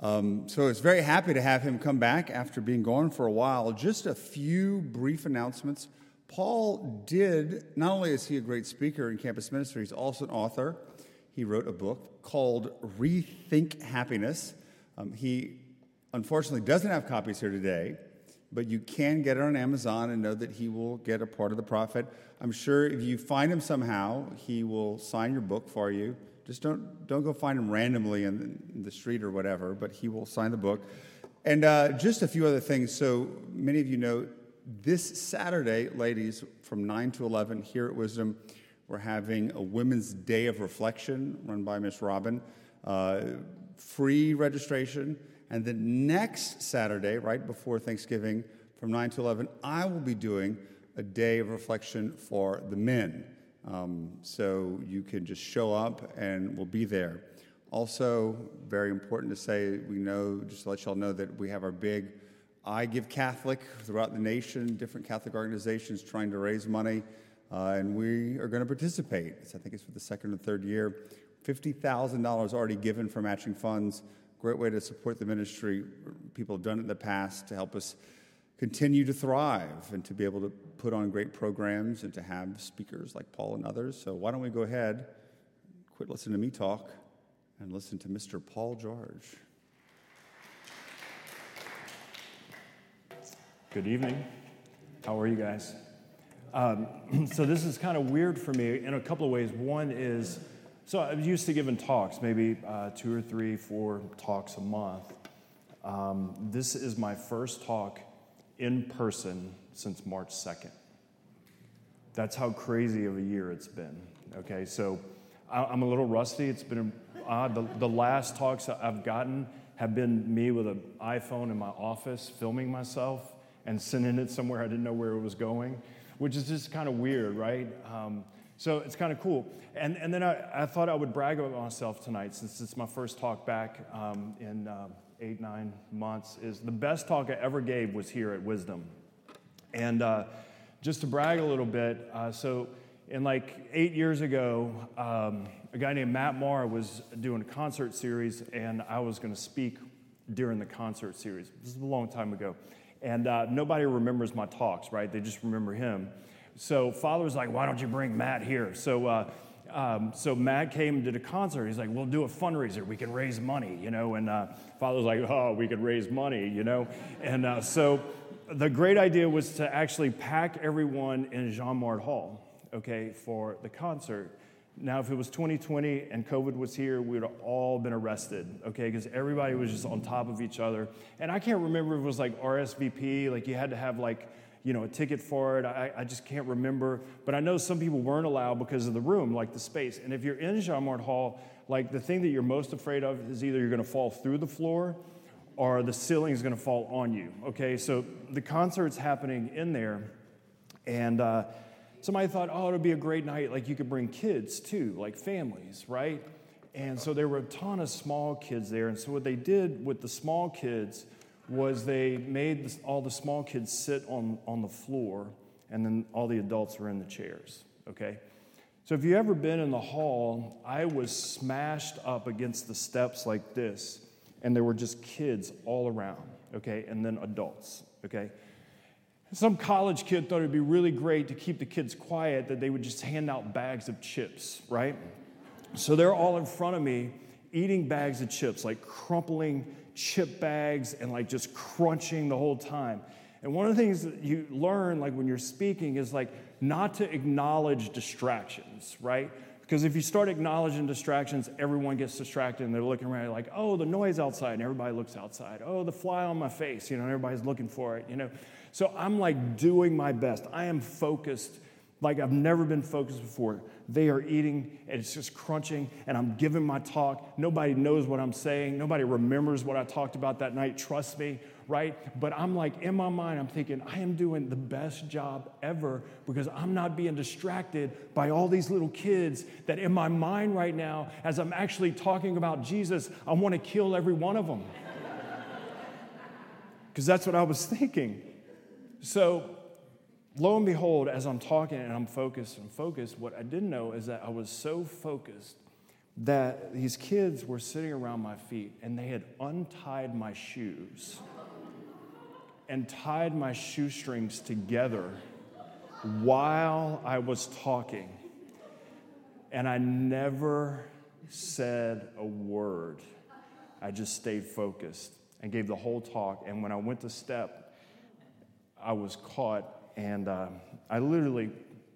Um, so it's very happy to have him come back after being gone for a while. Just a few brief announcements. Paul did, not only is he a great speaker in campus ministry, he's also an author. He wrote a book called Rethink Happiness. Um, he unfortunately doesn't have copies here today, but you can get it on Amazon and know that he will get a part of the profit. I'm sure if you find him somehow, he will sign your book for you. Just don't, don't go find him randomly in, the street or whatever, but he will sign the book. And uh, just a few other things. So many of you know this Saturday, ladies, from 9 to 11 here at Wisdom, we're having a Women's Day of Reflection run by Miss Robin. Uh, free registration. And then next Saturday, right before Thanksgiving, from 9 to 11, I will be doing a day of reflection for the men. Um, so you can just show up and we'll be there. Also, very important to say, we know, just to let y'all know that we have our big I Give Catholic throughout the nation, different Catholic organizations trying to raise money, uh, and we are going to participate. I think it's for the second or third year. $50,000 already given for matching funds. Great way to support the ministry. People have done it in the past to help us continue to thrive and to be able to put on great programs and to have speakers like Paul and others. So, why don't we go ahead, quit listening to me talk, and listen to Mr. Paul George. Good evening. How are you guys? Um, so, this is kind of weird for me in a couple of ways. One is, so I'm used to giving talks, maybe uh, two or three, four talks a month. Um, this is my first talk in person since March 2nd. That's how crazy of a year it's been. Okay, so I'm a little rusty. It's been odd. The, the last talks I've gotten have been me with an iPhone in my office filming myself and sending it somewhere I didn't know where it was going, which is just kind of weird, right? Um, so it's kind of cool. And, and then I, I, thought I would brag about myself tonight since it's my first talk back um, in um, eight, nine months, is the best talk I ever gave was here at Wisdom. And uh, just to brag a little bit, uh, so in like eight years ago, um, a guy named Matt Maher was doing a concert series, and I was going to speak during the concert series. This is a long time ago. And uh, nobody remembers my talks, right? They just remember him. So Father was like, why don't you bring Matt here? So uh, um, so Matt came and did a concert. He's like, we'll do a fundraiser. We can raise money, you know. And uh, Father's like, oh, we could raise money, you know. And uh, so the great idea was to actually pack everyone in Jean Mart Hall, okay, for the concert. Now, if it was 2020 and COVID was here, we would have all been arrested, okay, because everybody was just on top of each other. And I can't remember if it was like RSVP, like you had to have like you know, a ticket for it. I, I just can't remember. But I know some people weren't allowed because of the room, like the space. And if you're in Jean Mart Hall, like the thing that you're most afraid of is either you're going to fall through the floor or the ceiling is going to fall on you. Okay, so the concert's happening in there. And uh, somebody thought, oh, it'll be a great night. Like you could bring kids too, like families, right? And so there were a ton of small kids there. And so what they did with the small kids was they made all the small kids sit on, on the floor, and then all the adults were in the chairs, okay? So if you've ever been in the hall, I was smashed up against the steps like this, and there were just kids all around, okay, and then adults, okay? Some college kid thought it'd be really great to keep the kids quiet, that they would just hand out bags of chips, right? So they're all in front of me eating bags of chips, like crumpling chip bags and like just crunching the whole time. And one of the things that you learn, like when you're speaking, is like not to acknowledge distractions, right? Because if you start acknowledging distractions, everyone gets distracted and they're looking around like, oh, the noise outside, and everybody looks outside. Oh, the fly on my face, you know, everybody's looking for it, you know. So I'm like doing my best. I am focused like I've never been focused before. They are eating and it's just crunching, and I'm giving my talk. Nobody knows what I'm saying. Nobody remembers what I talked about that night. Trust me, right? But I'm like, in my mind, I'm thinking, I am doing the best job ever because I'm not being distracted by all these little kids that in my mind right now, as I'm actually talking about Jesus, I want to kill every one of them. Because that's what I was thinking. So, lo and behold, as I'm talking and I'm focused and focused, what I didn't know is that I was so focused that these kids were sitting around my feet and they had untied my shoes and tied my shoestrings together while I was talking. And I never said a word. I just stayed focused and gave the whole talk. And when I went to step, I was caught and uh, I literally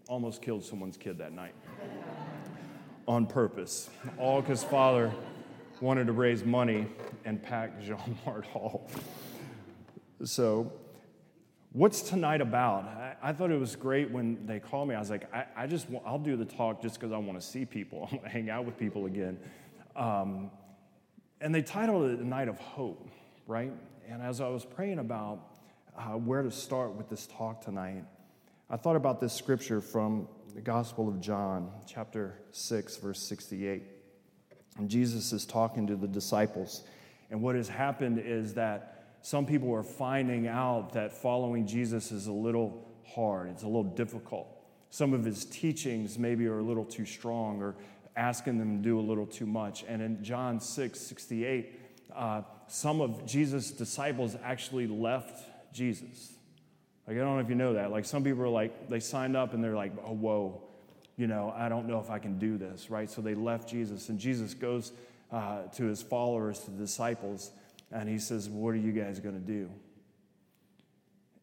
almost killed someone's kid that night on purpose. All because father wanted to raise money and pack Jean Mart Hall. So, what's tonight about? I, I, thought it was great when they called me. I was like, I, I just, I'll do the talk just because I want to see people. I want to hang out with people again. Um, and they titled it "The Night of Hope," right? And as I was praying about uh, where to start with this talk tonight, I thought about this scripture from the Gospel of John, chapter 6, verse 68. And Jesus is talking to the disciples. And what has happened is that some people are finding out that following Jesus is a little hard, it's a little difficult. Some of his teachings maybe are a little too strong or asking them to do a little too much. And in John 6 68, uh, some of Jesus' disciples actually left Jesus. Like, I don't know if you know that. Like, some people are like, they signed up and they're like, oh, whoa, you know, I don't know if I can do this, right? So they left Jesus. And Jesus goes uh, to his followers, to the disciples, and he says, What are you guys going to do?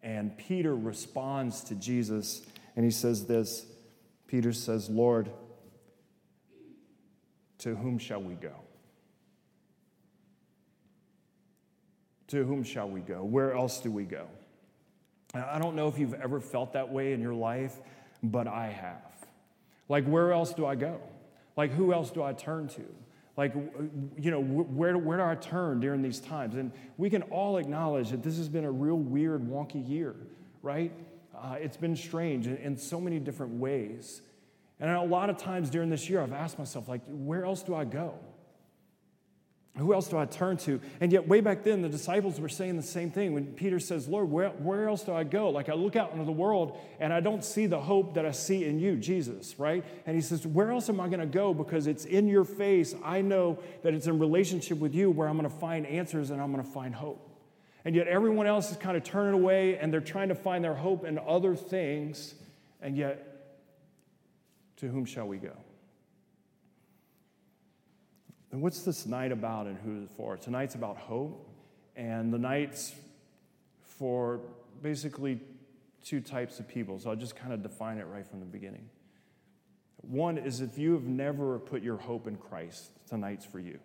And Peter responds to Jesus and he says this Peter says, Lord, to whom shall we go? To whom shall we go? Where else do we go? I don't know if you've ever felt that way in your life, but I have. Like, where else do I go? Like, who else do I turn to? Like, you know, where, where do I turn during these times? And we can all acknowledge that this has been a real weird, wonky year, right? Uh, it's been strange in, in so many different ways. And a lot of times during this year, I've asked myself, like, where else do I go? Who else do I turn to? And yet, way back then, the disciples were saying the same thing. When Peter says, Lord, where, where else do I go? Like, I look out into the world and I don't see the hope that I see in you, Jesus, right? And he says, Where else am I going to go? Because it's in your face. I know that it's in relationship with you where I'm going to find answers and I'm going to find hope. And yet, everyone else is kind of turning away and they're trying to find their hope in other things. And yet, to whom shall we go? And what's this night about and who is it for? Tonight's about hope, and the night's for basically two types of people. So I'll just kind of define it right from the beginning. One is if you have never put your hope in Christ, tonight's for you.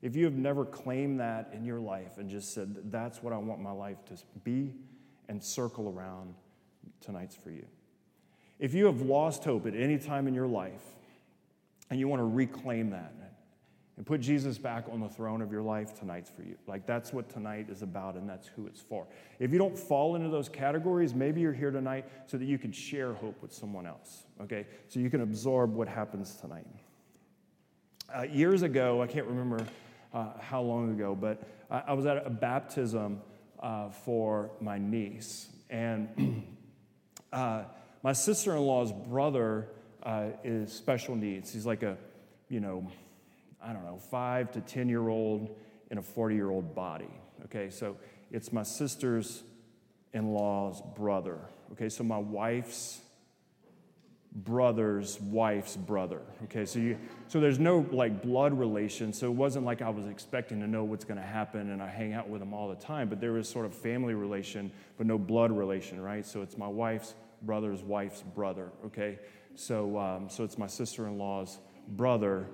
If you have never claimed that in your life and just said, that's what I want my life to be and circle around, tonight's for you. If you have lost hope at any time in your life and you want to reclaim that, and put Jesus back on the throne of your life, tonight's for you. Like that's what tonight is about, and that's who it's for. If you don't fall into those categories, maybe you're here tonight so that you can share hope with someone else, okay? So you can absorb what happens tonight. Uh, years ago, I can't remember uh, how long ago, but I, I was at a baptism uh, for my niece. And uh, my sister in law's brother uh, is special needs. He's like a, you know, I don't know, five to 10 year old in a 40 year old body. Okay, so it's my sister's in law's brother. Okay, so my wife's brother's wife's brother. Okay, so you so there's no like blood relation. So it wasn't like I was expecting to know what's going to happen and I hang out with them all the time. But there was sort of family relation, but no blood relation, right? So it's my wife's brother's wife's brother. Okay, so um, so it's my sister-in-law's brother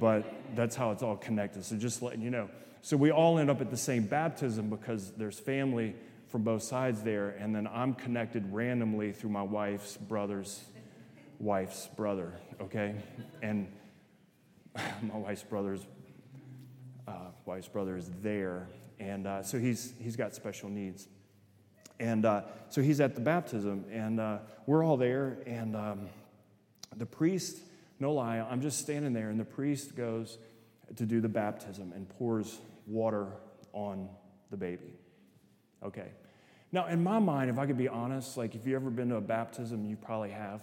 but that's how it's all connected. So just letting you know. So we all end up at the same baptism because there's family from both sides there, and then I'm connected randomly through my wife's brother's wife's brother, okay? And my wife's brother's uh, wife's brother is there, and uh, so he's he's got special needs, and uh, so he's at the baptism, and uh, we're all there, and um, the priest no lie, I'm just standing there, and the priest goes to do the baptism and pours water on the baby. Okay. Now, in my mind, if I could be honest, like if you've ever been to a baptism, you probably have.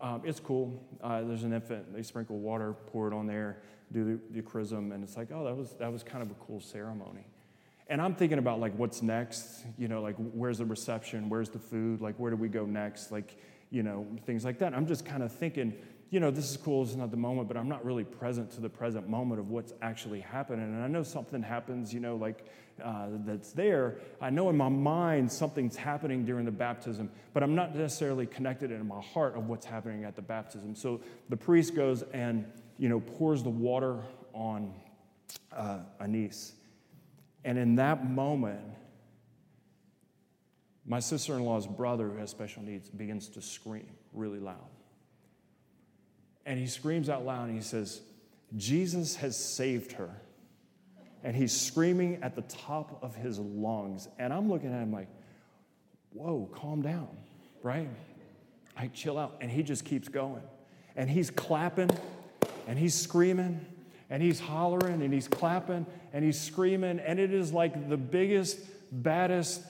Um, it's cool. Uh, there's an infant. They sprinkle water, pour it on there, do the, the chrism, and it's like, oh, that was that was kind of a cool ceremony. And I'm thinking about like what's next. You know, like where's the reception? Where's the food? Like where do we go next? Like you know things like that. I'm just kind of thinking you know, this is cool, it's not the moment, but I'm not really present to the present moment of what's actually happening. And I know something happens, you know, like uh, that's there. I know in my mind something's happening during the baptism, but I'm not necessarily connected in my heart of what's happening at the baptism. So the priest goes and, you know, pours the water on uh, Anise. And in that moment, my sister in law's brother, who has special needs, begins to scream really loud. And he screams out loud and he says, Jesus has saved her. And he's screaming at the top of his lungs. And I'm looking at him like, whoa, calm down, right? I chill out. And he just keeps going. And he's clapping and he's screaming and he's hollering and he's clapping and he's screaming. And it is like the biggest, baddest,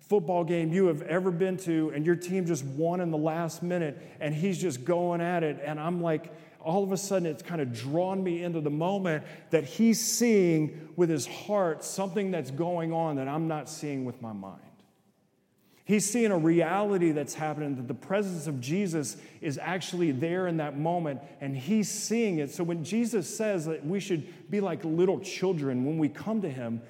football game you have ever been to, and your team just won in the last minute, and he's just going at it. And I'm like, all of a sudden, it's kind of drawn me into the moment that he's seeing with his heart something that's going on that I'm not seeing with my mind. He's seeing a reality that's happening, that the presence of Jesus is actually there in that moment, and he's seeing it. So when Jesus says that we should be like little children when we come to him,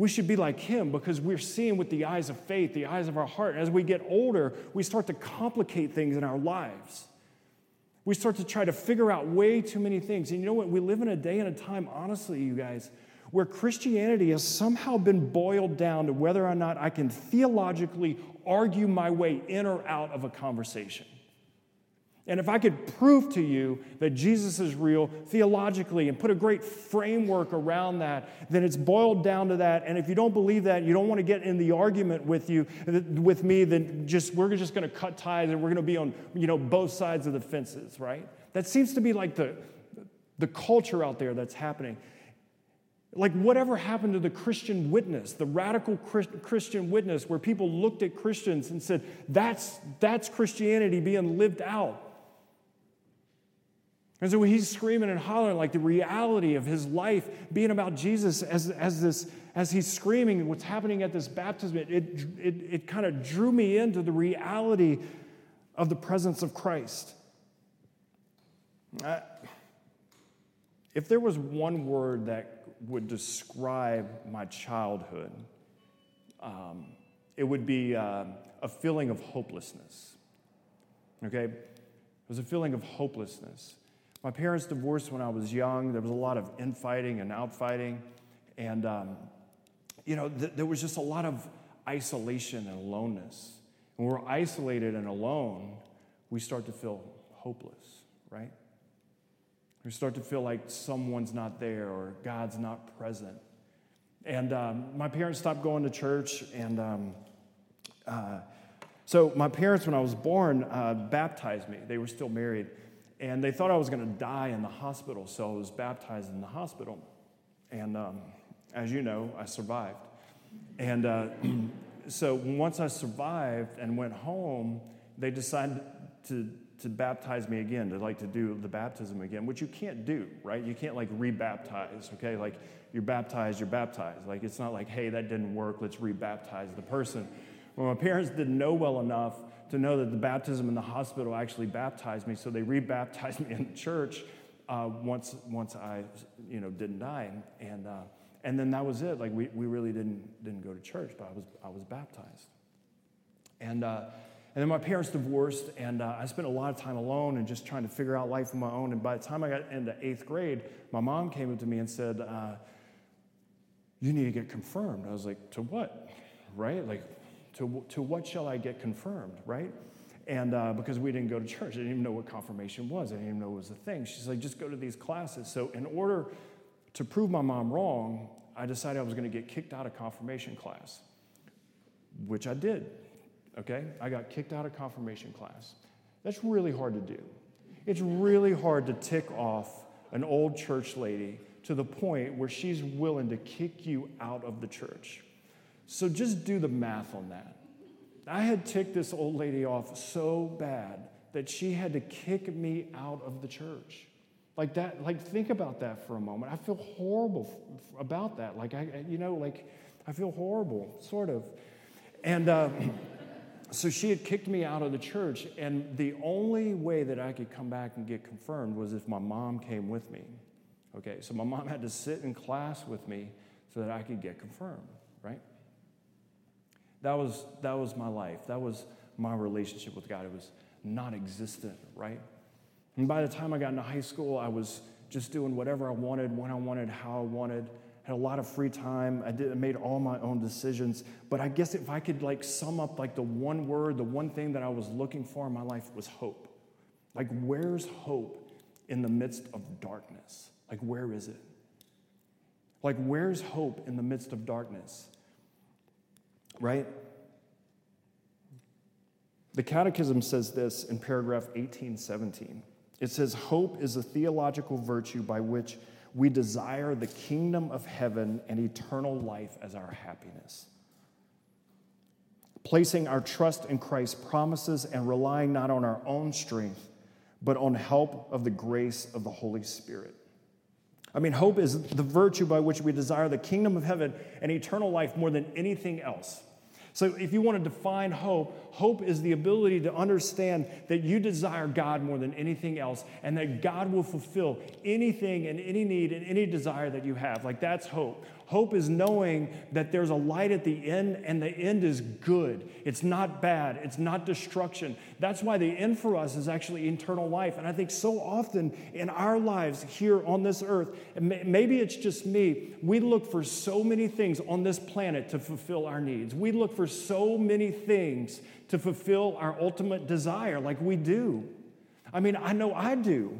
we should be like him because we're seeing with the eyes of faith, the eyes of our heart. As we get older, we start to complicate things in our lives. We start to try to figure out way too many things. And you know what? We live in a day and a time, honestly, you guys, where Christianity has somehow been boiled down to whether or not I can theologically argue my way in or out of a conversation. And if I could prove to you that Jesus is real theologically and put a great framework around that, then it's boiled down to that. And if you don't believe that, you don't want to get in the argument with you, with me, then just we're just going to cut ties and we're going to be on, you know, both sides of the fences, right? That seems to be like the, the culture out there that's happening. Like, whatever happened to the Christian witness, the radical Christian witness, where people looked at Christians and said, that's, that's Christianity being lived out. And so he's screaming and hollering like the reality of his life being about Jesus as, as, this, as he's screaming what's happening at this baptism, it, it, it, it kind of drew me into the reality of the presence of Christ. Uh, if there was one word that would describe my childhood, um, it would be uh, a feeling of hopelessness. Okay? It was a feeling of hopelessness. My parents divorced when I was young. There was a lot of infighting and outfighting. And, um, you know, th- there was just a lot of isolation and aloneness. When we're isolated and alone, we start to feel hopeless, right? We start to feel like someone's not there or God's not present. And um, my parents stopped going to church. And um, uh, so my parents, when I was born, uh, baptized me. They were still married. And they thought I was going to die in the hospital, so I was baptized in the hospital. And um, as you know, I survived. And uh, so once I survived and went home, they decided to, to baptize me again, to like to do the baptism again, which you can't do, right? You can't like rebaptize, okay? Like you're baptized, you're baptized. Like it's not like, hey, that didn't work, let's rebaptize the person. Well, my parents didn't know well enough to know that the baptism in the hospital actually baptized me. So they rebaptized me in the church uh, once, once I, you know, didn't die. And, uh, and then that was it. Like we, we really didn't, didn't go to church, but I was, I was baptized. And, uh, and then my parents divorced, and uh, I spent a lot of time alone and just trying to figure out life on my own. And by the time I got into eighth grade, my mom came up to me and said, uh, You need to get confirmed. I was like, To what? Right? Like, to, to what shall I get confirmed, right? And uh, because we didn't go to church, I didn't even know what confirmation was. I didn't even know it was a thing. She's like, just go to these classes. So, in order to prove my mom wrong, I decided I was going to get kicked out of confirmation class, which I did. Okay? I got kicked out of confirmation class. That's really hard to do. It's really hard to tick off an old church lady to the point where she's willing to kick you out of the church. So just do the math on that. I had ticked this old lady off so bad that she had to kick me out of the church. Like that, like think about that for a moment. I feel horrible f- about that. Like I, you know, like I feel horrible, sort of. And uh, so she had kicked me out of the church, and the only way that I could come back and get confirmed was if my mom came with me. Okay, so my mom had to sit in class with me so that I could get confirmed, right? That was, that was my life. That was my relationship with God. It was non existent, right? And by the time I got into high school, I was just doing whatever I wanted, when I wanted, how I wanted. Had a lot of free time. I did I made all my own decisions. But I guess if I could like sum up like the one word, the one thing that I was looking for in my life was hope. Like where's hope in the midst of darkness? Like where is it? Like where's hope in the midst of darkness? Right? The Catechism says this in paragraph 1817. It says, Hope is a theological virtue by which we desire the kingdom of heaven and eternal life as our happiness. Placing our trust in Christ's promises and relying not on our own strength, but on help of the grace of the Holy Spirit. I mean, hope is the virtue by which we desire the kingdom of heaven and eternal life more than anything else. So, if you want to define hope, hope is the ability to understand that you desire God more than anything else and that God will fulfill anything and any need and any desire that you have. Like, that's hope. Hope is knowing that there's a light at the end and the end is good. It's not bad. It's not destruction. That's why the end for us is actually eternal life. And I think so often in our lives here on this earth, maybe it's just me, we look for so many things on this planet to fulfill our needs. We look for so many things to fulfill our ultimate desire, like we do. I mean, I know I do.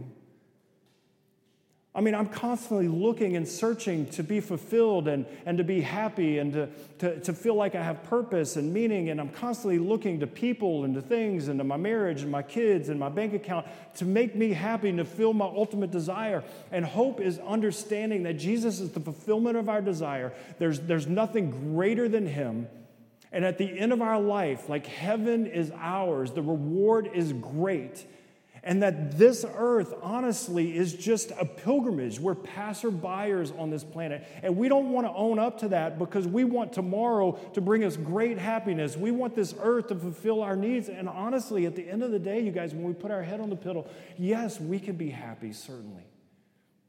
I mean, I'm constantly looking and searching to be fulfilled and, and to be happy and to, to, to feel like I have purpose and meaning. And I'm constantly looking to people and to things and to my marriage and my kids and my bank account to make me happy and to fill my ultimate desire. And hope is understanding that Jesus is the fulfillment of our desire. There's, there's nothing greater than Him. And at the end of our life, like heaven is ours, the reward is great. And that this earth, honestly, is just a pilgrimage. We're passerbyers on this planet. And we don't want to own up to that because we want tomorrow to bring us great happiness. We want this earth to fulfill our needs. And honestly, at the end of the day, you guys, when we put our head on the pillow, yes, we can be happy, certainly.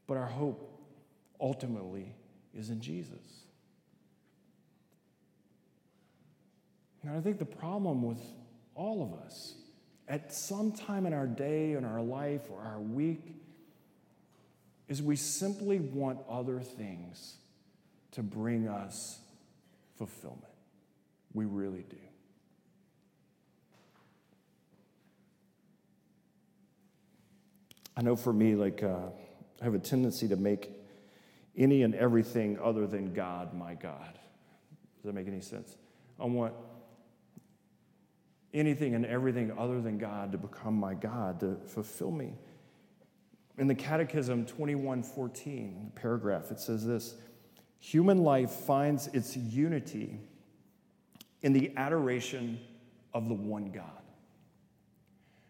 But our hope ultimately is in Jesus. And I think the problem with all of us at some time in our day, in our life, or our week, is we simply want other things to bring us fulfillment. We really do. I know for me, like, uh, I have a tendency to make any and everything other than God my God. Does that make any sense? I want anything and everything other than God to become my God, to fulfill me. In the Catechism 2114 paragraph, it says this Human life finds its unity in the adoration of the one God.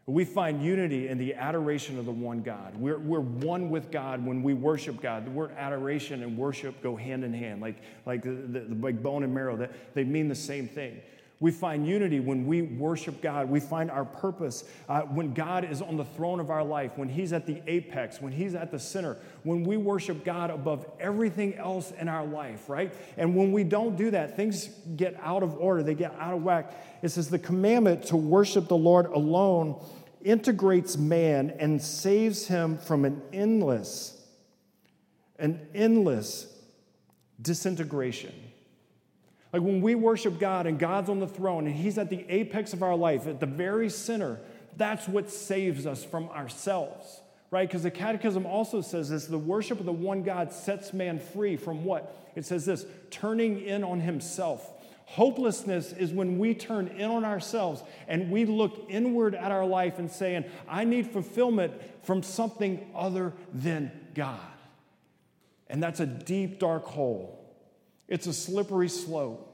We find unity in the adoration of the one God. We're, we're one with God when we worship God. The word adoration and worship go hand in hand, like, like, the, the, like bone and marrow. That, they mean the same thing. We find unity when we worship God. We find our purpose uh, when God is on the throne of our life, when He's at the apex, when He's at the center, when we worship God above everything else in our life, right? And when we don't do that, things get out of order, they get out of whack. It says the commandment to worship the Lord alone integrates man and saves him from an endless, an endless disintegration. Like when we worship God and God's on the throne and He's at the apex of our life, at the very center, that's what saves us from ourselves, right? Because the Catechism also says this the worship of the one God sets man free from what? It says this turning in on himself. Hopelessness is when we turn in on ourselves and we look inward at our life and saying, I need fulfillment from something other than God. And that's a deep, dark hole. It's a slippery slope.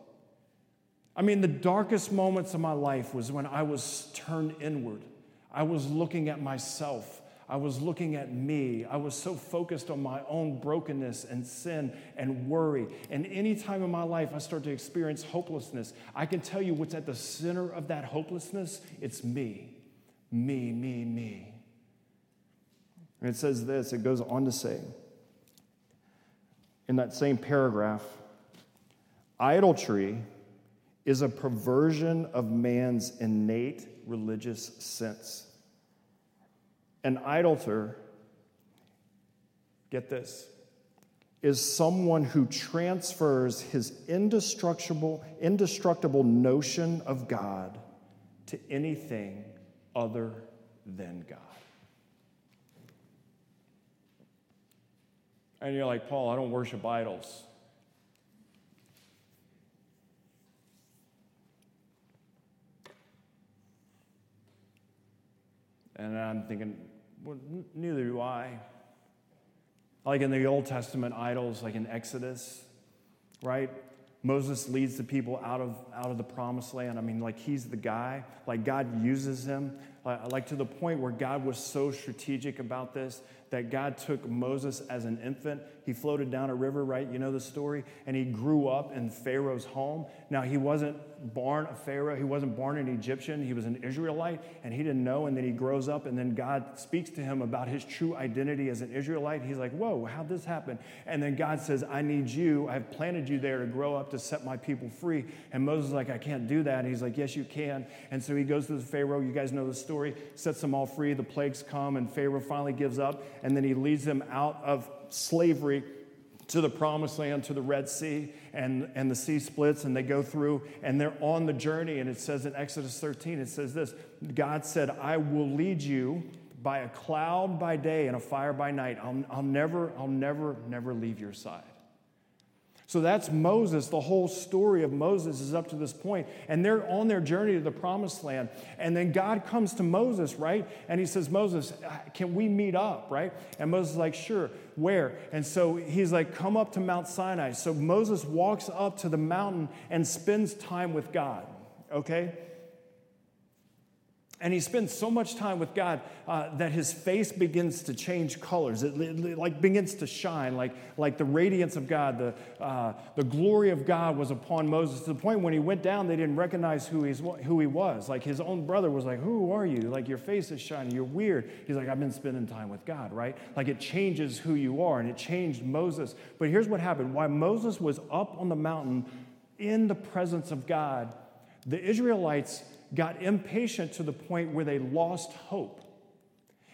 I mean, the darkest moments of my life was when I was turned inward. I was looking at myself. I was looking at me. I was so focused on my own brokenness and sin and worry. And any time in my life I start to experience hopelessness, I can tell you what's at the center of that hopelessness it's me. Me, me, me. And it says this it goes on to say, in that same paragraph, idolatry is a perversion of man's innate religious sense. An idolater, get this, is someone who transfers his indestructible, indestructible notion of God to anything other than God. And you're like, Paul, I don't worship idols. And I'm thinking, well, neither do I. Like in the Old Testament idols, like in Exodus, right? Moses leads the people out of, out of the promised land. I mean, like he's the guy. Like God uses him. Like, like to the point where God was so strategic about this that God took Moses as an infant. He floated down a river, right? You know the story? And he grew up in Pharaoh's home. Now, he wasn't born a Pharaoh, he wasn't born an Egyptian, he was an Israelite, and he didn't know. And then he grows up, and then God speaks to him about his true identity as an Israelite. He's like, Whoa, how'd this happen? And then God says, I need you. I've planted you there to grow up to set my people free. And Moses is like, I can't do that. And he's like, Yes, you can. And so he goes to the Pharaoh. You guys know the story, sets them all free. The plagues come, and Pharaoh finally gives up and then he leads them out of slavery to the promised land, to the Red Sea, and, and the sea splits, and they go through, and they're on the journey. And it says in Exodus 13, it says this God said, I will lead you by a cloud by day and a fire by night. I'll, I'll never, I'll never, never leave your side. So that's Moses. The whole story of Moses is up to this point. And they're on their journey to the promised land. And then God comes to Moses, right? And he says, Moses, uh, can we meet up, right? And Moses is like, sure. Where? And so he's like, come up to Mount Sinai. So Moses walks up to the mountain and spends time with God, okay? And he spends so much time with God uh, that his face begins to change colors. It, it, like begins to shine, like, like the radiance of God, the, uh, the glory of God was upon Moses to the point when he went down, they didn't recognize who, he's, who he was. Like his own brother was like, Who are you? Like your face is shining, you're weird. He's like, I've been spending time with God, right? Like it changes who you are, and it changed Moses. But here's what happened while Moses was up on the mountain in the presence of God, the Israelites got impatient to the point where they lost hope.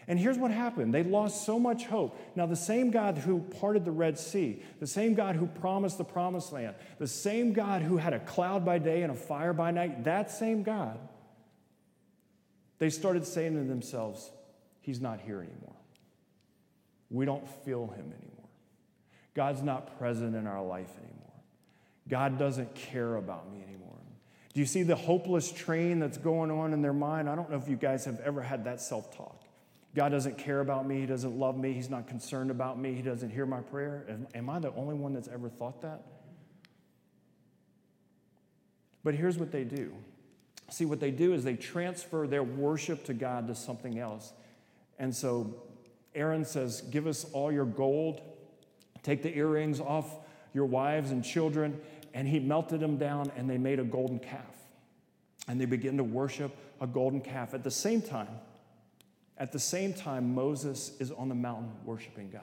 And here's what happened they lost so much hope. Now, the same God who parted the Red Sea, the same God who promised the promised land, the same God who had a cloud by day and a fire by night, that same God, they started saying to themselves, He's not here anymore. We don't feel Him anymore. God's not present in our life anymore. God doesn't care about me anymore. Do you see the hopeless train that's going on in their mind? I don't know if you guys have ever had that self talk. God doesn't care about me. He doesn't love me. He's not concerned about me. He doesn't hear my prayer. Am I the only one that's ever thought that? But here's what they do. See, what they do is they transfer their worship to God to something else. And so Aaron says, Give us all your gold, take the earrings off your wives and children, and he melted them down and they made a golden calf. And they began to worship a golden calf. At the same time, at the same time, Moses is on the mountain worshiping God.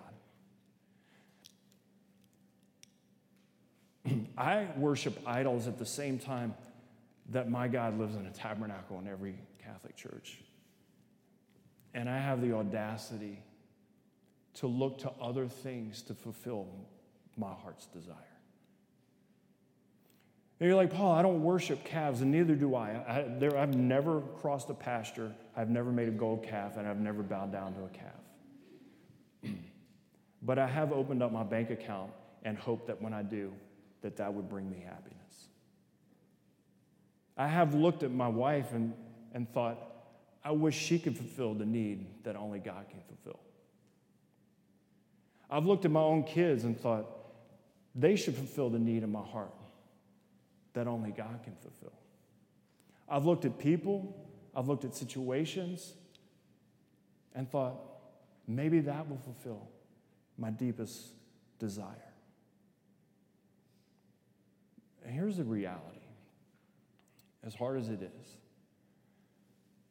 I worship idols at the same time that my God lives in a tabernacle in every Catholic church. And I have the audacity to look to other things to fulfill my heart's desire. And you're like, Paul, I don't worship calves, and neither do I. I there, I've never crossed a pasture, I've never made a gold calf, and I've never bowed down to a calf. but I have opened up my bank account and hope that when I do, that that would bring me happiness. I have looked at my wife and, and thought, I wish she could fulfill the need that only God can fulfill. I've looked at my own kids and thought, they should fulfill the need in my heart that only God can fulfill. I've looked at people, I've looked at situations, and thought, maybe that will fulfill my deepest desire. And here's the reality as hard as it is,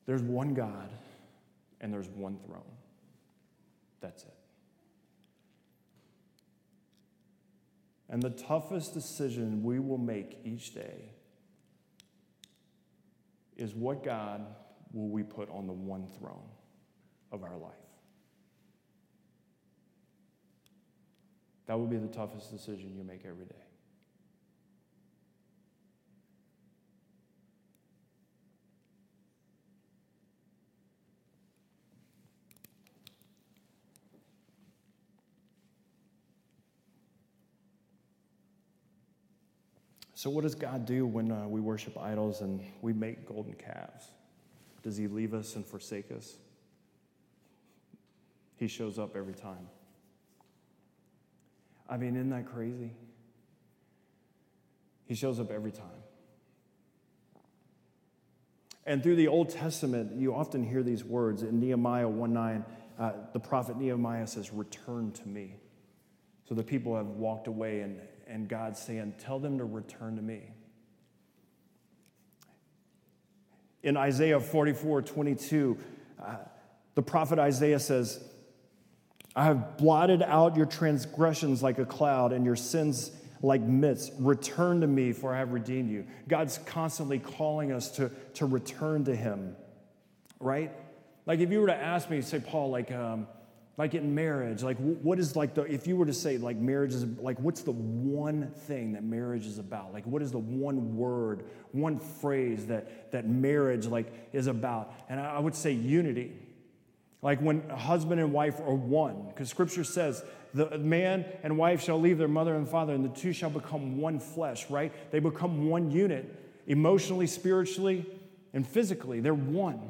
there's one God and there's one throne. That's it. And the toughest decision we will make each day is what God will we put on the one throne of our life? That will be the toughest decision you make every day. So, what does God do when uh, we worship idols and we make golden calves? Does He leave us and forsake us? He shows up every time. I mean, isn't that crazy? He shows up every time. And through the Old Testament, you often hear these words. In Nehemiah 1 9, uh, the prophet Nehemiah says, Return to me. So the people have walked away and and God saying, Tell them to return to me. In Isaiah 44 22, uh, the prophet Isaiah says, I have blotted out your transgressions like a cloud and your sins like mists. Return to me, for I have redeemed you. God's constantly calling us to, to return to Him, right? Like if you were to ask me, say, Paul, like, um, like in marriage like what is like the if you were to say like marriage is like what's the one thing that marriage is about? Like what is the one word one phrase that that marriage like is about? And i would say unity. Like when a husband and wife are one because scripture says the man and wife shall leave their mother and father and the two shall become one flesh right? They become one unit emotionally spiritually and physically. They're one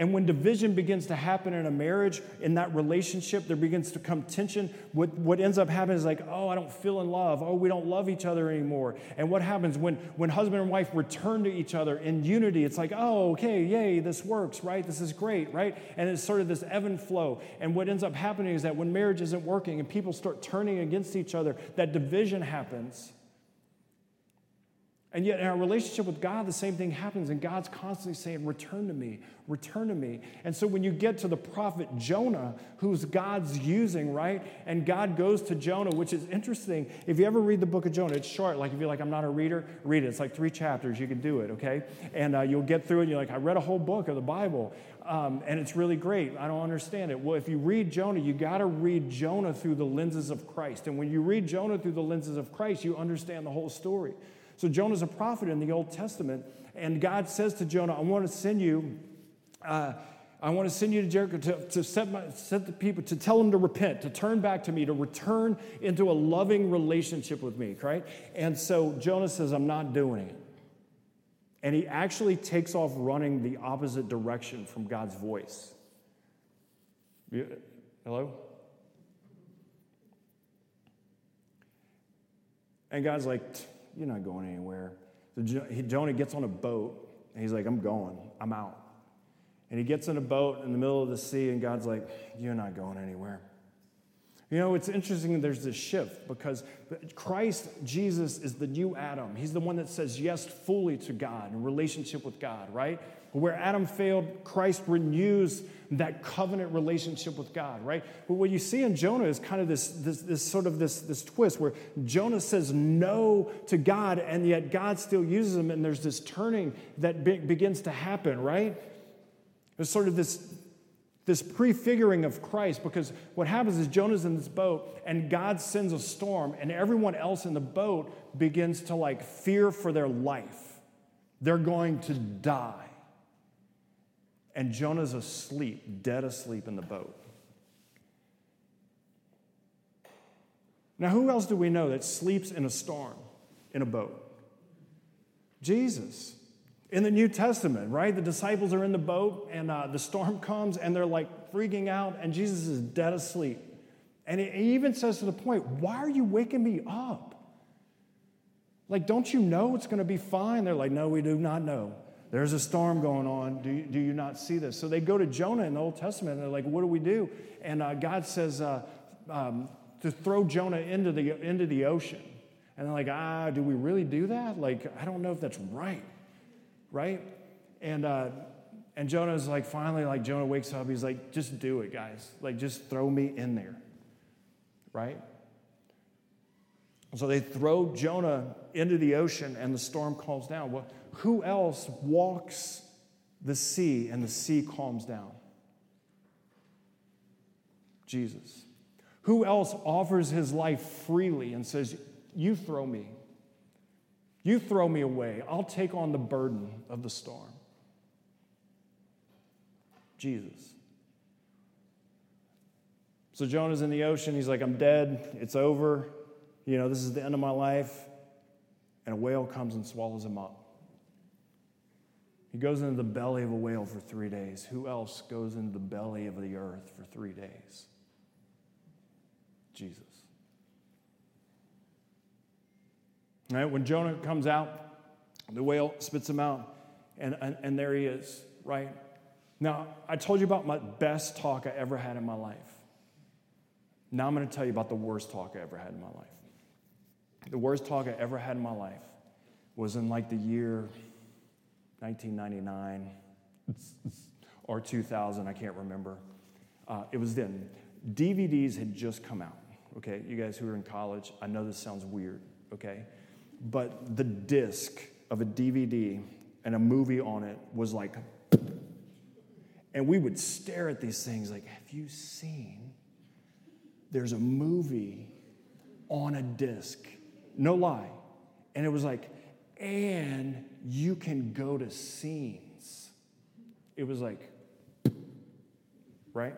and when division begins to happen in a marriage, in that relationship, there begins to come tension. What, what ends up happening is like, oh, I don't feel in love. Oh, we don't love each other anymore. And what happens when, when husband and wife return to each other in unity? It's like, oh, okay, yay, this works, right? This is great, right? And it's sort of this ebb and flow. And what ends up happening is that when marriage isn't working and people start turning against each other, that division happens. And yet, in our relationship with God, the same thing happens, and God's constantly saying, Return to me, return to me. And so, when you get to the prophet Jonah, who's God's using, right? And God goes to Jonah, which is interesting. If you ever read the book of Jonah, it's short. Like, if you're like, I'm not a reader, read it. It's like three chapters. You can do it, okay? And uh, you'll get through it, and you're like, I read a whole book of the Bible, um, and it's really great. I don't understand it. Well, if you read Jonah, you got to read Jonah through the lenses of Christ. And when you read Jonah through the lenses of Christ, you understand the whole story. So Jonah's a prophet in the Old Testament, and God says to Jonah, I want to send you. Uh, I want to send you to Jericho to, to set, my, set the people, to tell them to repent, to turn back to me, to return into a loving relationship with me, right? And so Jonah says, I'm not doing it. And he actually takes off running the opposite direction from God's voice. You, hello? And God's like, you're not going anywhere. So Jonah gets on a boat and he's like, I'm going. I'm out. And he gets in a boat in the middle of the sea, and God's like, You're not going anywhere. You know, it's interesting there's this shift because Christ, Jesus, is the new Adam. He's the one that says yes fully to God in relationship with God, right? Where Adam failed, Christ renews that covenant relationship with God, right? But what you see in Jonah is kind of this, this, this sort of this, this twist where Jonah says no to God, and yet God still uses him, and there's this turning that be- begins to happen, right? There's sort of this, this prefiguring of Christ because what happens is Jonah's in this boat and God sends a storm and everyone else in the boat begins to like fear for their life. They're going to die. And Jonah's asleep, dead asleep in the boat. Now, who else do we know that sleeps in a storm in a boat? Jesus. In the New Testament, right? The disciples are in the boat and uh, the storm comes and they're like freaking out, and Jesus is dead asleep. And he even says to the point, Why are you waking me up? Like, don't you know it's going to be fine? They're like, No, we do not know. There's a storm going on. Do you, do you not see this? So they go to Jonah in the Old Testament and they're like, What do we do? And uh, God says uh, um, to throw Jonah into the, into the ocean. And they're like, Ah, do we really do that? Like, I don't know if that's right. Right? And, uh, and Jonah's like, finally, like, Jonah wakes up. He's like, Just do it, guys. Like, just throw me in there. Right? So they throw Jonah into the ocean and the storm calms down. Well, who else walks the sea and the sea calms down? Jesus. Who else offers his life freely and says, You throw me. You throw me away. I'll take on the burden of the storm. Jesus. So Jonah's in the ocean. He's like, I'm dead. It's over. You know, this is the end of my life. And a whale comes and swallows him up. He goes into the belly of a whale for three days. Who else goes into the belly of the earth for three days? Jesus. Right? When Jonah comes out, the whale spits him out, and, and, and there he is, right? Now, I told you about my best talk I ever had in my life. Now I'm going to tell you about the worst talk I ever had in my life. The worst talk I ever had in my life was in like the year 1999 or 2000, I can't remember. Uh, it was then. DVDs had just come out, okay? You guys who are in college, I know this sounds weird, okay? But the disc of a DVD and a movie on it was like, and we would stare at these things like, have you seen? There's a movie on a disc. No lie. And it was like, and you can go to scenes. It was like, right?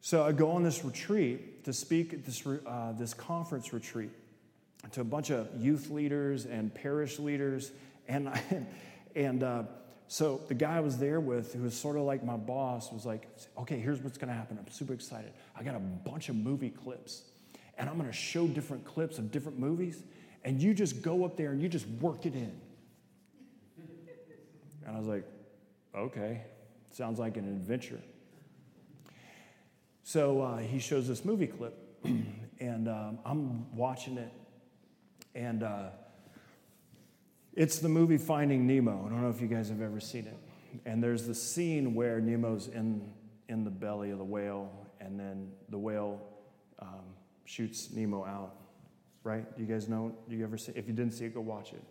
So I go on this retreat to speak at this, uh, this conference retreat to a bunch of youth leaders and parish leaders. And, I, and uh, so the guy I was there with, who was sort of like my boss, was like, okay, here's what's going to happen. I'm super excited. I got a bunch of movie clips, and I'm going to show different clips of different movies, and you just go up there and you just work it in. I was like, okay, sounds like an adventure. So uh, he shows this movie clip, and um, I'm watching it, and uh, it's the movie Finding Nemo. I don't know if you guys have ever seen it. And there's the scene where Nemo's in, in the belly of the whale, and then the whale um, shoots Nemo out. Right? Do you guys know? Do you ever see? If you didn't see it, go watch it.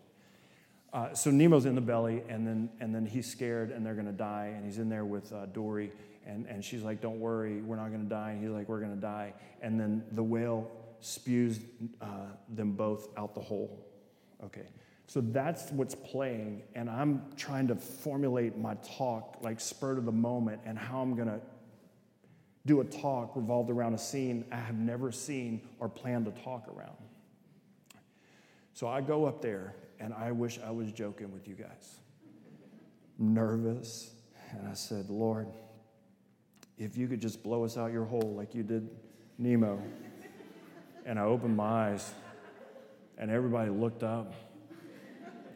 Uh, so Nemo's in the belly, and then, and then he's scared, and they're to die. And he's in there with uh, Dory, and, and she's like, Don't worry, we're not to die. And he's like, We're to die. And then the whale spews uh, them both out the hole. Okay. So that's what's playing, and I'm trying to formulate my talk like spur of the moment and how I'm to do a talk revolved around a scene I have never seen or planned to talk around. So I go up there and I wish I was joking with you guys. Nervous. And I said, Lord, if you could just blow us out your hole like you did Nemo. And I opened my eyes, and everybody looked up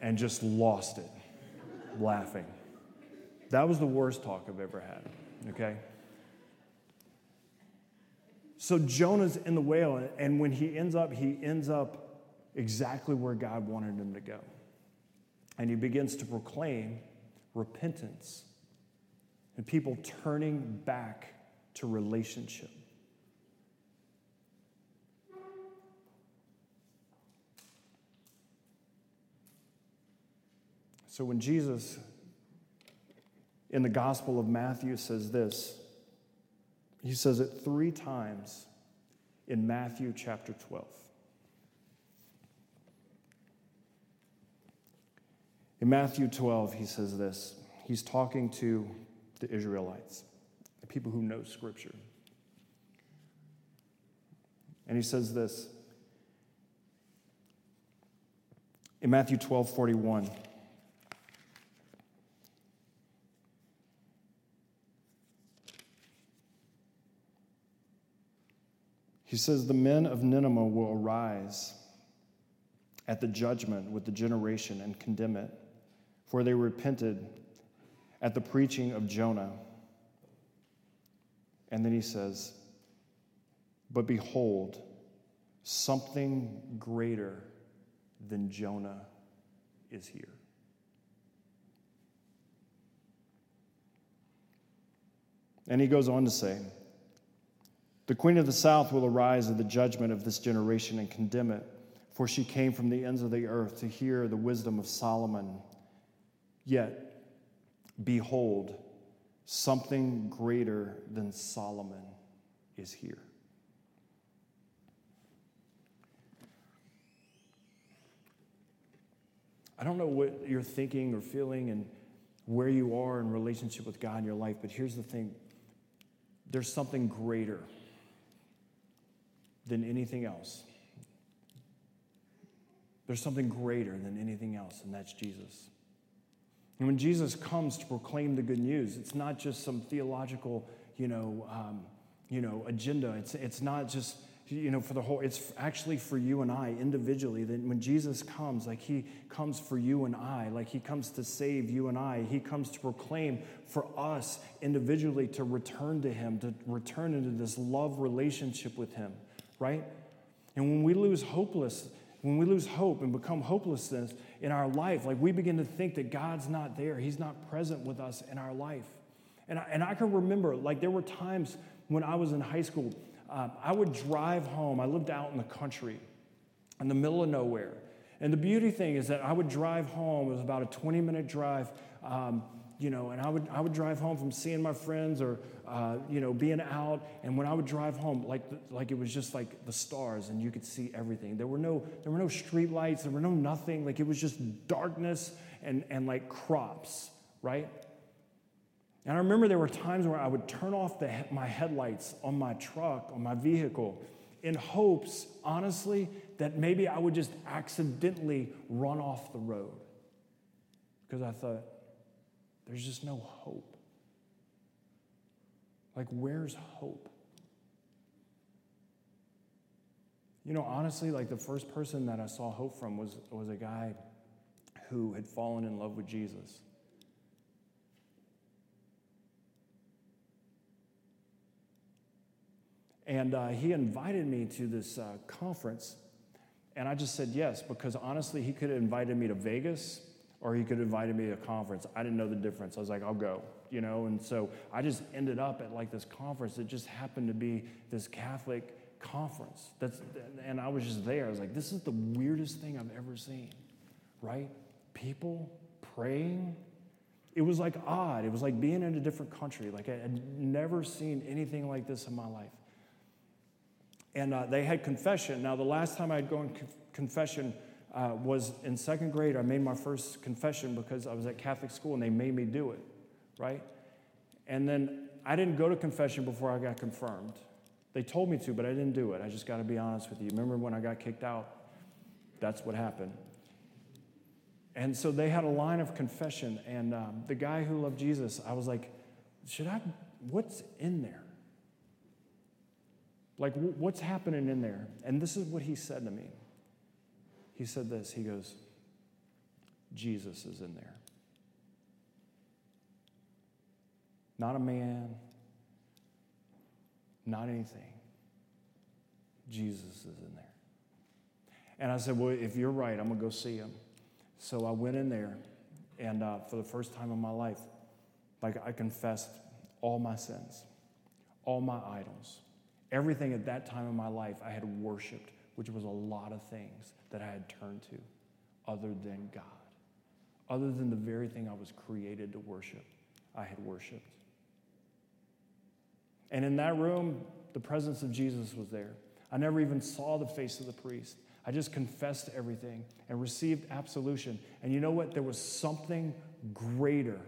and just lost it, laughing. That was the worst talk I've ever had, okay? So Jonah's in the whale, and when he ends up, he ends up exactly where God wanted him to go. And he begins to proclaim repentance and people turning back to relationship. So when Jesus in the Gospel of Matthew says this, he says it three times in Matthew chapter 12. In Matthew 12, he says this. He's talking to the Israelites, the people who know Scripture. And he says this in Matthew 12 41. He says, The men of Nineveh will arise at the judgment with the generation and condemn it for they repented at the preaching of Jonah. And then he says, But behold, something greater than Jonah is here. And he goes on to say, The queen of the south will arise at the judgment of this generation and condemn it, for she came from the ends of the earth to hear the wisdom of Solomon. Yet, behold, something greater than Solomon is here. I don't know what you're thinking or feeling and where you are in relationship with God in your life, but here's the thing there's something greater than anything else. There's something greater than anything else, and that's Jesus. And when Jesus comes to proclaim the good news, it's not just some theological, you know, um, you know, agenda. It's, it's not just you know, for the whole, it's actually for you and I individually. That when Jesus comes, like he comes for you and I, like he comes to save you and I, he comes to proclaim for us individually to return to him, to return into this love relationship with him, right? And when we lose hopeless, when we lose hope and become hopelessness in our life, like we begin to think that God's not there, he's not present with us in our life. And I, and I can remember, like, there were times when I was in high school uh, I would drive home. I lived out in the country, in the middle of nowhere. And the beauty thing is that I would drive home. It was about a 20 minute drive, um, you know, and I would, I would drive home from seeing my friends or, uh, you know, being out. And when I would drive home, like, like it was just like the stars and you could see everything. There were no, there were no street lights, there were no nothing. Like it was just darkness and, and like crops, right? And I remember there were times where I would turn off the, my headlights on my truck, on my vehicle, in hopes, honestly, that maybe I would just accidentally run off the road. Because I thought, there's just no hope. Like, where's hope? You know, honestly, like the first person that I saw hope from was, was a guy who had fallen in love with Jesus. And uh, he invited me to this uh, conference. And I just said yes, because honestly, he could have invited me to Vegas or he could have invited me to a conference. I didn't know the difference. I was like, I'll go, you know? And so I just ended up at like this conference. It just happened to be this Catholic conference. That's, and I was just there. I was like, this is the weirdest thing I've ever seen, right? People praying. It was like odd. It was like being in a different country. Like I had never seen anything like this in my life and uh, they had confession. Now, the last time I'd gone confession uh, was in second grade. I made my first confession because I was at Catholic school and they made me do it, right? And then I didn't go to confession before I got confirmed. They told me to, but I didn't do it. I just got to be honest with you. Remember when I got kicked out? That's what happened. And so they had a line of confession, and um, the guy who loved Jesus, I was like, should I, what's in there? Like, what's happening in there? And this is what he said to me. He said this He goes, Jesus is in there. Not a man, not anything. Jesus is in there. And I said, Well, if you're right, I'm going to go see him. So I went in there, and uh, for the first time in my life, like I confessed all my sins, all my idols, Everything at that time in my life I had worshiped, which was a lot of things that I had turned to other than God. Other than the very thing I was created to worship, I had worshiped. And in that room, the presence of Jesus was there. I never even saw the face of the priest. I just confessed everything and received absolution. And you know what? There was something greater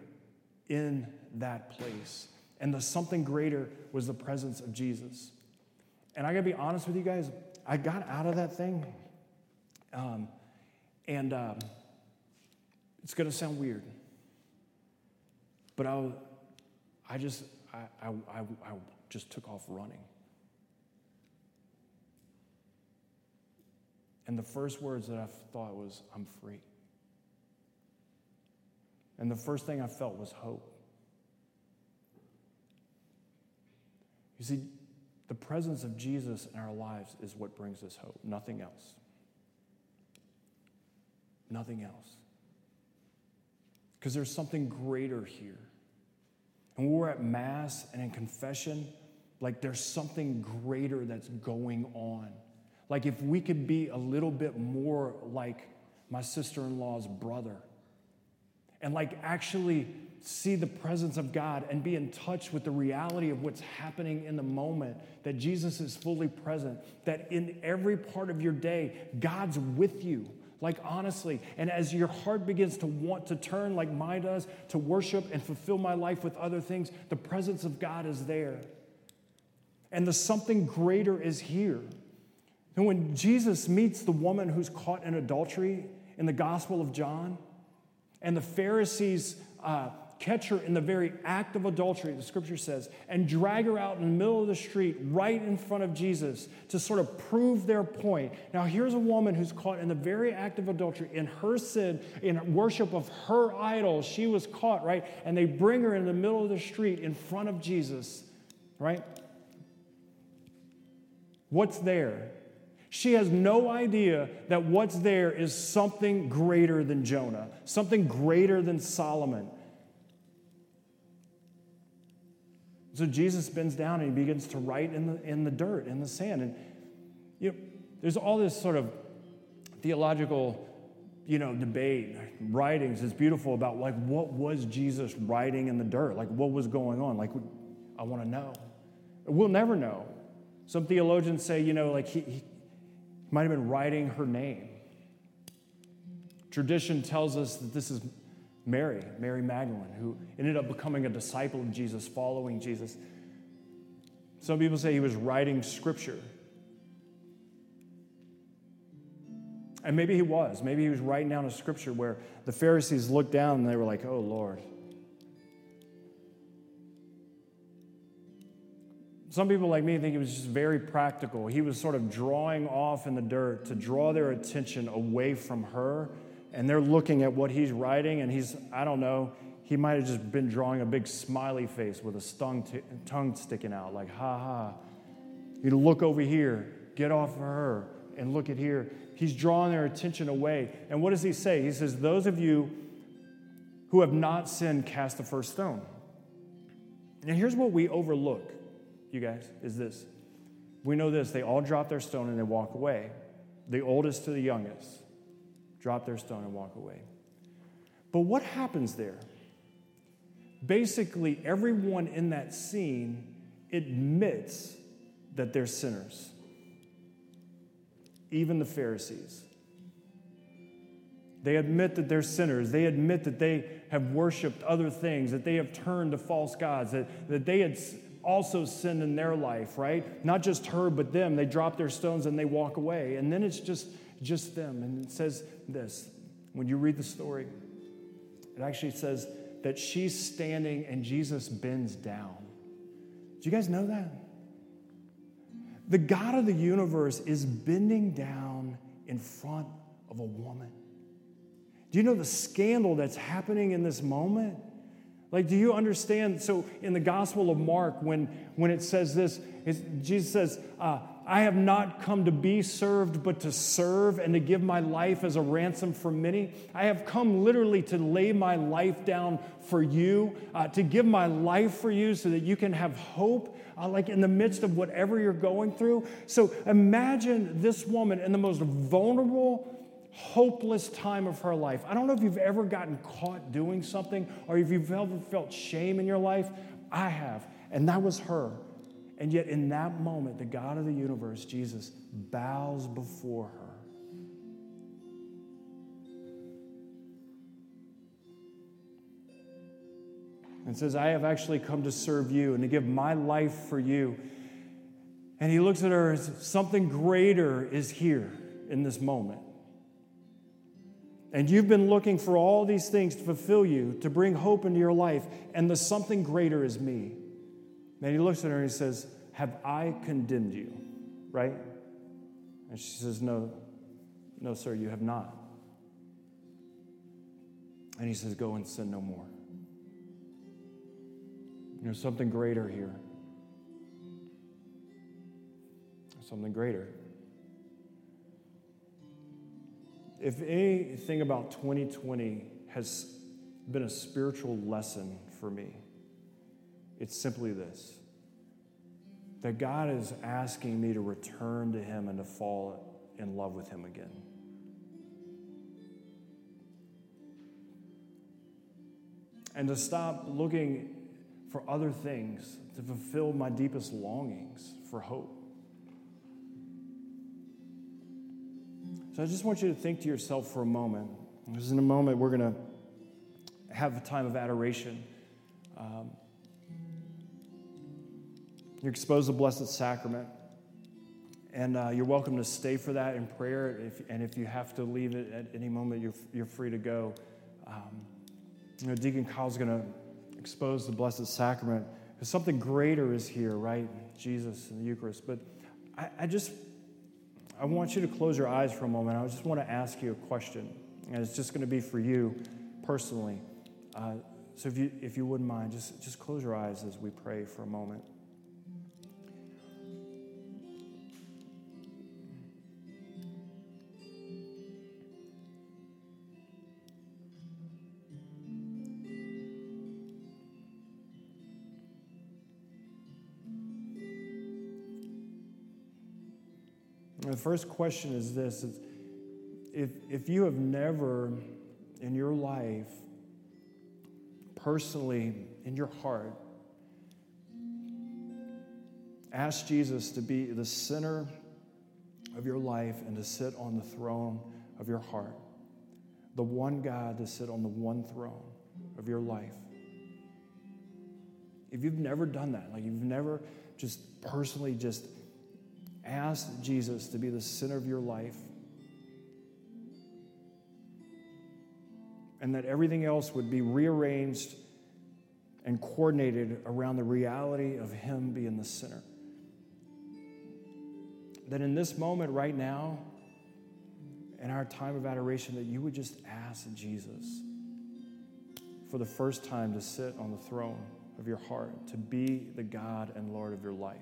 in that place. And the something greater was the presence of Jesus. And I gotta be honest with you guys, I got out of that thing, um, and um, it's gonna sound weird, but I, I just, I, I, I, I just took off running. And the first words that I thought was, I'm free. And the first thing I felt was hope. You see, the presence of Jesus in our lives is what brings us hope, nothing else. Nothing else. Because there's something greater here. And when we're at Mass and in confession, like there's something greater that's going on. Like if we could be a little bit more like my sister in law's brother and like actually see the presence of God and be in touch with the reality of what's happening in the moment, that Jesus is fully present, that in every part of your day, God's with you. Like, honestly, and as your heart begins to want to turn, like mine does, to worship and fulfill my life with other things, the presence of God is there. And the something greater is here. And when Jesus meets the woman who's caught in adultery in the Gospel of John, and the Pharisees uh, catch her in the very act of adultery, the scripture says, and drag her out in the middle of the street right in front of Jesus to sort of prove their point. Now, here's a woman who's caught in the very act of adultery, in her sin, in worship of her idol. She was caught, right? And they bring her in the middle of the street in front of Jesus, right? What's there? She has no idea that what's there is something greater than Jonah, something greater than Solomon. So Jesus bends down and he begins to write in the, in the dirt, in the sand. And you know, there's all this sort of theological you know, debate, writings. It's beautiful about like what was Jesus writing in the dirt? Like what was going on? Like I want to know. We'll never know. Some theologians say, you know, like he, he might have been writing her name. Tradition tells us that this is Mary, Mary Magdalene, who ended up becoming a disciple of Jesus, following Jesus. Some people say he was writing scripture. And maybe he was. Maybe he was writing down a scripture where the Pharisees looked down and they were like, oh, Lord. Some people like me think he was just very practical. He was sort of drawing off in the dirt to draw their attention away from her and they're looking at what he's writing, and he's, I don't know, he might have just been drawing a big smiley face with a stung t- tongue sticking out, like, ha ha. You look over here, get off of her, and look at here. He's drawing their attention away. And what does he say? He says, Those of you who have not sinned, cast the first stone. And here's what we overlook, you guys, is this. We know this they all drop their stone and they walk away, the oldest to the youngest drop their stone and walk away. But what happens there? Basically, everyone in that scene admits that they're sinners, even the Pharisees. They admit that they're sinners. They admit that they have worshiped other things, that they have turned to false gods, that, that they had also sinned in their life, right? Not just her, but them. They drop their stones and they walk away. And then it's just just them. And it says this when you read the story, it actually says that she's standing and Jesus bends down. Do you guys know that? The God of the universe is bending down in front of a woman. Do you know the scandal that's happening in this moment? Like, do you understand? So, in the Gospel of Mark, when, when it says this, Jesus says, uh, I have not come to be served, but to serve and to give my life as a ransom for many. I have come literally to lay my life down for you, uh, to give my life for you so that you can have hope, uh, like in the midst of whatever you're going through. So imagine this woman in the most vulnerable, hopeless time of her life. I don't know if you've ever gotten caught doing something or if you've ever felt shame in your life. I have. And that was her. And yet, in that moment, the God of the universe, Jesus, bows before her. And says, I have actually come to serve you and to give my life for you. And he looks at her as something greater is here in this moment. And you've been looking for all these things to fulfill you, to bring hope into your life, and the something greater is me. Then he looks at her and he says, Have I condemned you? Right? And she says, No, no, sir, you have not. And he says, Go and sin no more. There's something greater here. Something greater. If anything about 2020 has been a spiritual lesson for me, it's simply this that God is asking me to return to Him and to fall in love with Him again. And to stop looking for other things to fulfill my deepest longings for hope. So I just want you to think to yourself for a moment. Because in a moment, we're going to have a time of adoration. Um, you're exposed to the Blessed Sacrament. And uh, you're welcome to stay for that in prayer. If, and if you have to leave it at any moment, you're, you're free to go. Um, you know, Deacon Kyle's going to expose the Blessed Sacrament because something greater is here, right? Jesus and the Eucharist. But I, I just, I want you to close your eyes for a moment. I just want to ask you a question, and it's just going to be for you personally. Uh, so if you, if you wouldn't mind, just, just close your eyes as we pray for a moment. The first question is this if, if you have never in your life, personally, in your heart, asked Jesus to be the center of your life and to sit on the throne of your heart, the one God to sit on the one throne of your life. If you've never done that, like you've never just personally just Ask Jesus to be the center of your life. And that everything else would be rearranged and coordinated around the reality of Him being the center. That in this moment right now, in our time of adoration, that you would just ask Jesus for the first time to sit on the throne of your heart, to be the God and Lord of your life.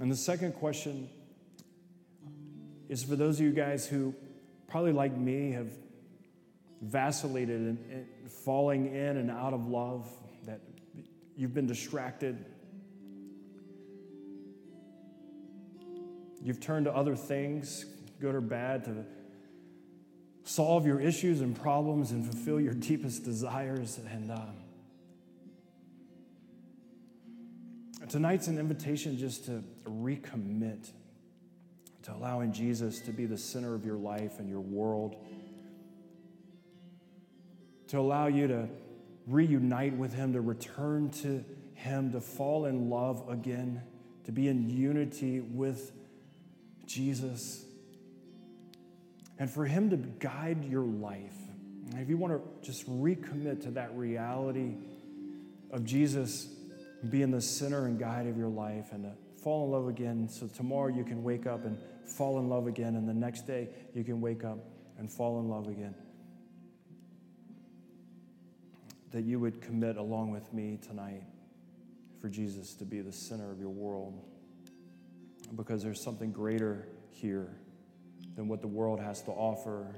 And the second question is for those of you guys who, probably like me, have vacillated and, falling in and out of love, that you've been distracted. You've turned to other things, good or bad, to solve your issues and problems and fulfill your deepest desires. And um, Tonight's an invitation just to recommit to allowing Jesus to be the center of your life and your world, to allow you to reunite with Him, to return to Him, to fall in love again, to be in unity with Jesus, and for Him to guide your life. If you want to just recommit to that reality of Jesus being the center and guide of your life and fall in love again. So tomorrow you can wake up and fall in love again and the next day you can wake up and fall in love again. That you would commit along with me tonight for Jesus to be the center of your world. Because there's something greater here than what the world has to offer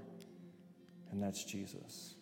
and that's Jesus